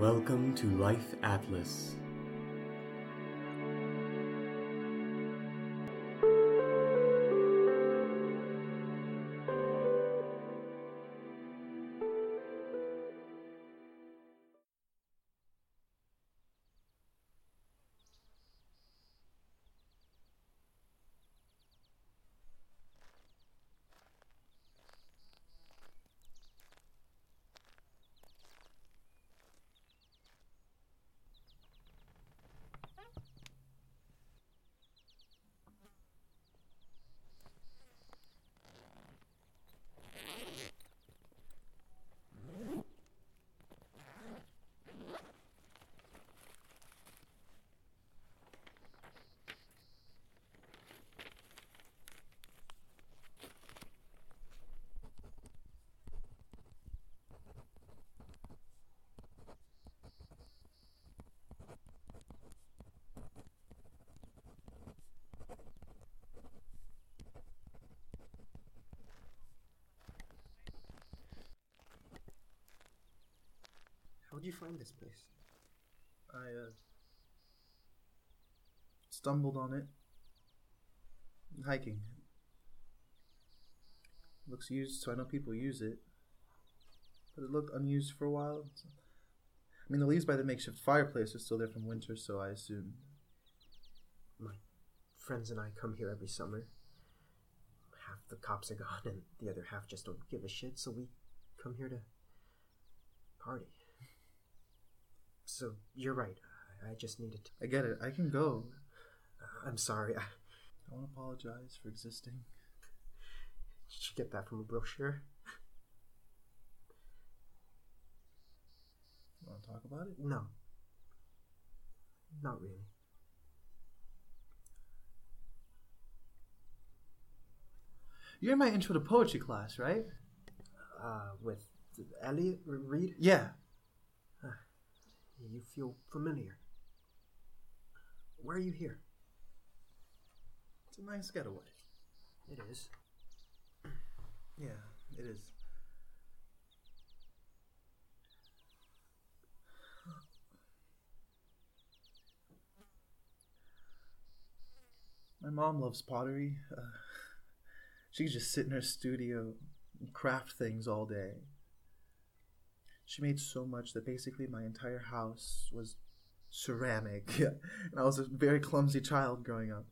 Welcome to Life Atlas. How'd you find this place? I uh, stumbled on it hiking. Looks used, so I know people use it. But it looked unused for a while. I mean, the leaves by the makeshift fireplace are still there from winter, so I assume. My friends and I come here every summer. Half the cops are gone, and the other half just don't give a shit, so we come here to party. So you're right. I, I just needed to. I get it. I can go. Uh, I'm sorry. I, I want to apologize for existing. did you get that from a brochure? Want to talk about it? No. Not really. You're in my intro to poetry class, right? Uh, with Elliot Reed? Yeah. You feel familiar. Why are you here? It's a nice getaway. It is. Yeah, it is. My mom loves pottery. Uh, she could just sit in her studio and craft things all day. She made so much that basically my entire house was ceramic. and I was a very clumsy child growing up.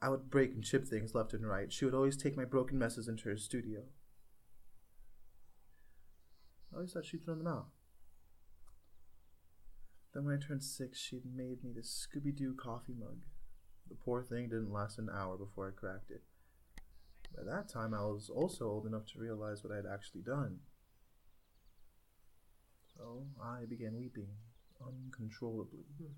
I would break and chip things left and right. She would always take my broken messes into her studio. I always thought she'd throw them out. Then when I turned six, she'd made me this Scooby Doo coffee mug. The poor thing didn't last an hour before I cracked it. By that time, I was also old enough to realize what I had actually done. So I began weeping uncontrollably. Hmm.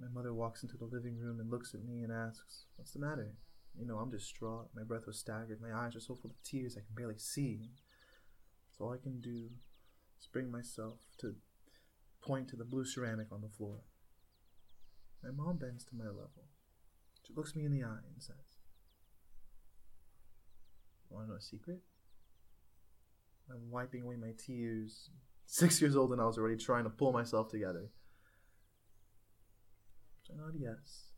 My mother walks into the living room and looks at me and asks, What's the matter? You know, I'm distraught. My breath was staggered. My eyes are so full of tears I can barely see. So all I can do is bring myself to point to the blue ceramic on the floor. My mom bends to my level. She looks me in the eye and says, You want to know a secret? I'm wiping away my tears. Six years old and I was already trying to pull myself together. So I nod yes.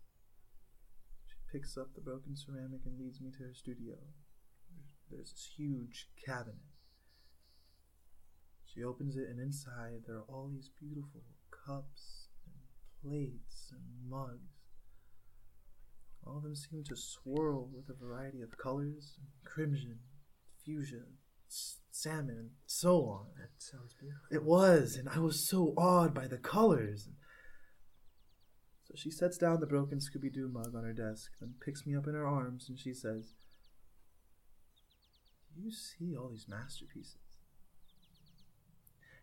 She picks up the broken ceramic and leads me to her studio. There's this huge cabinet. She opens it, and inside there are all these beautiful cups and plates and mugs. All of them seem to swirl with a variety of colors crimson, fuchsia, salmon, and so on. That sounds beautiful. It was, and I was so awed by the colors. So she sets down the broken Scooby Doo mug on her desk, then picks me up in her arms, and she says, Do you see all these masterpieces?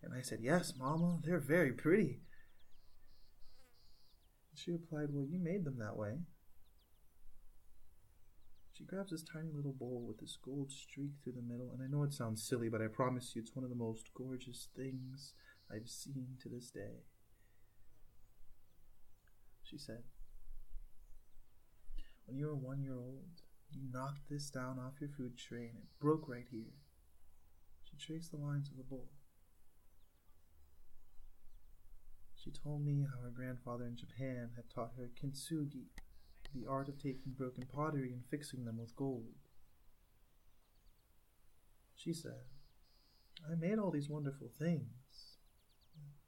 And I said, Yes, Mama, they're very pretty. She replied, Well, you made them that way. She grabs this tiny little bowl with this gold streak through the middle, and I know it sounds silly, but I promise you it's one of the most gorgeous things I've seen to this day. She said, When you were one year old, you knocked this down off your food tray and it broke right here. She traced the lines of the bowl. She told me how her grandfather in Japan had taught her kintsugi, the art of taking broken pottery and fixing them with gold. She said, I made all these wonderful things,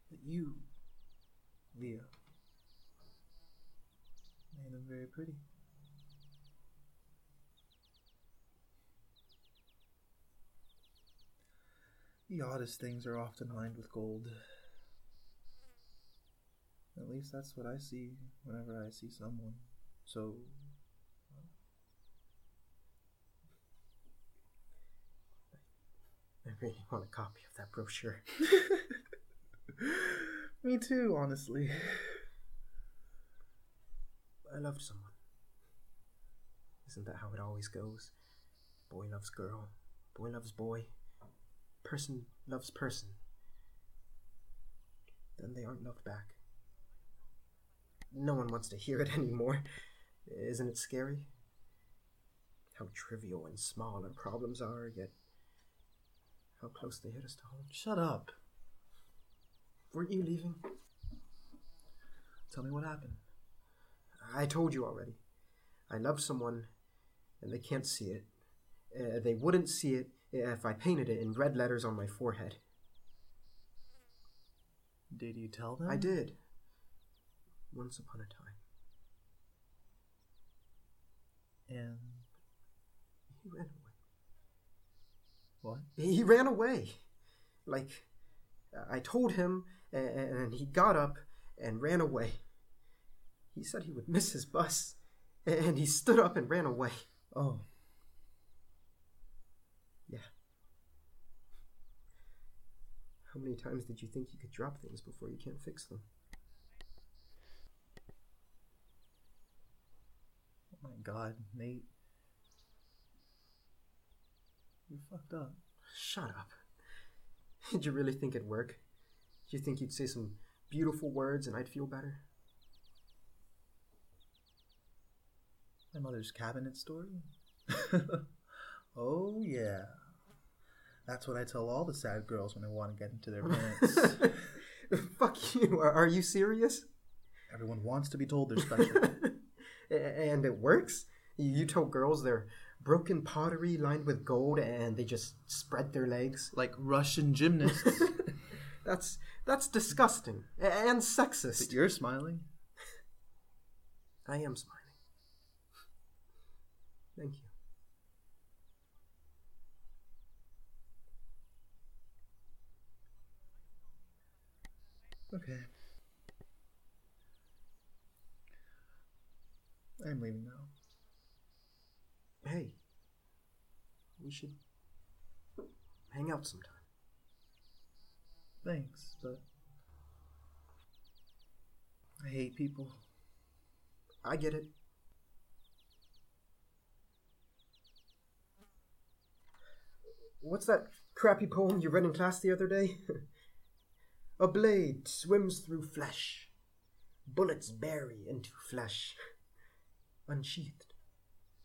but you, Leo, made them very pretty. The oddest things are often lined with gold. At least that's what I see whenever I see someone. So. I really want a copy of that brochure. Me too, honestly. I loved someone. Isn't that how it always goes? Boy loves girl, boy loves boy, person loves person. Then they aren't loved back. No one wants to hear it anymore. Isn't it scary? How trivial and small our problems are, yet how close they hit us to home. Shut up. Weren't you leaving? Tell me what happened. I told you already. I love someone, and they can't see it. Uh, they wouldn't see it if I painted it in red letters on my forehead. Did you tell them? I did. Once upon a time. And He ran away. what? He ran away. Like, I told him, and he got up and ran away. He said he would miss his bus, and he stood up and ran away. Oh, Yeah. How many times did you think you could drop things before you can't fix them? My god, Nate. You fucked up. Shut up. Did you really think it'd work? Did you think you'd say some beautiful words and I'd feel better? My mother's cabinet story? oh, yeah. That's what I tell all the sad girls when they want to get into their pants. Fuck you. Are, are you serious? Everyone wants to be told they're special. And it works? You tell girls they're broken pottery lined with gold and they just spread their legs? like Russian gymnasts. That's that's disgusting and but sexist. you're smiling. I am smiling. Thank you. Okay. I'm leaving now. Hey, we should hang out sometime. Thanks, but I hate people. I get it. What's that crappy poem you read in class the other day? A blade swims through flesh. Bullets bury into flesh. Unsheathed.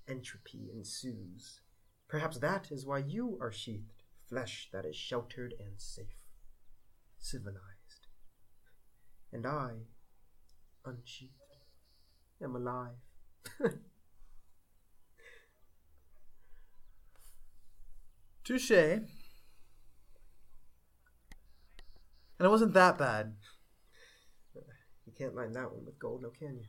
Entropy ensues. Perhaps that is why you are sheathed. Flesh that is sheltered and safe. Civilized. And I, unsheathed, am alive. Touche. And it wasn't that bad. You can't line that one with gold, no can you?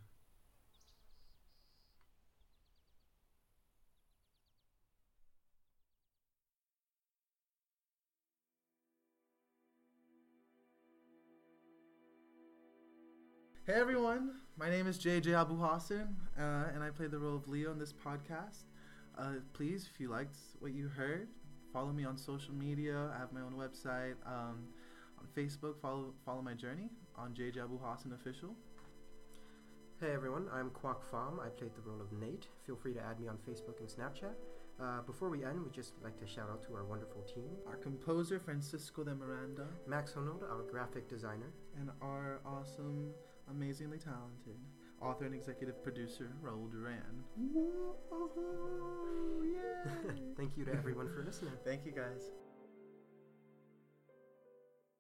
Hey everyone, my name is JJ Abujasen, uh, and I play the role of Leo in this podcast. Uh, please, if you liked what you heard, follow me on social media. I have my own website. Um, on Facebook, follow follow my journey on JJ Abujasen Official. Hey everyone, I'm Quốc Phạm. I played the role of Nate. Feel free to add me on Facebook and Snapchat. Uh, before we end, we'd just like to shout out to our wonderful team Our composer Francisco de Miranda, Max Hunold, our graphic designer, and our awesome, amazingly talented author and executive producer Raul Duran. Whoa, oh, yay. Thank you to everyone for listening. Thank you guys.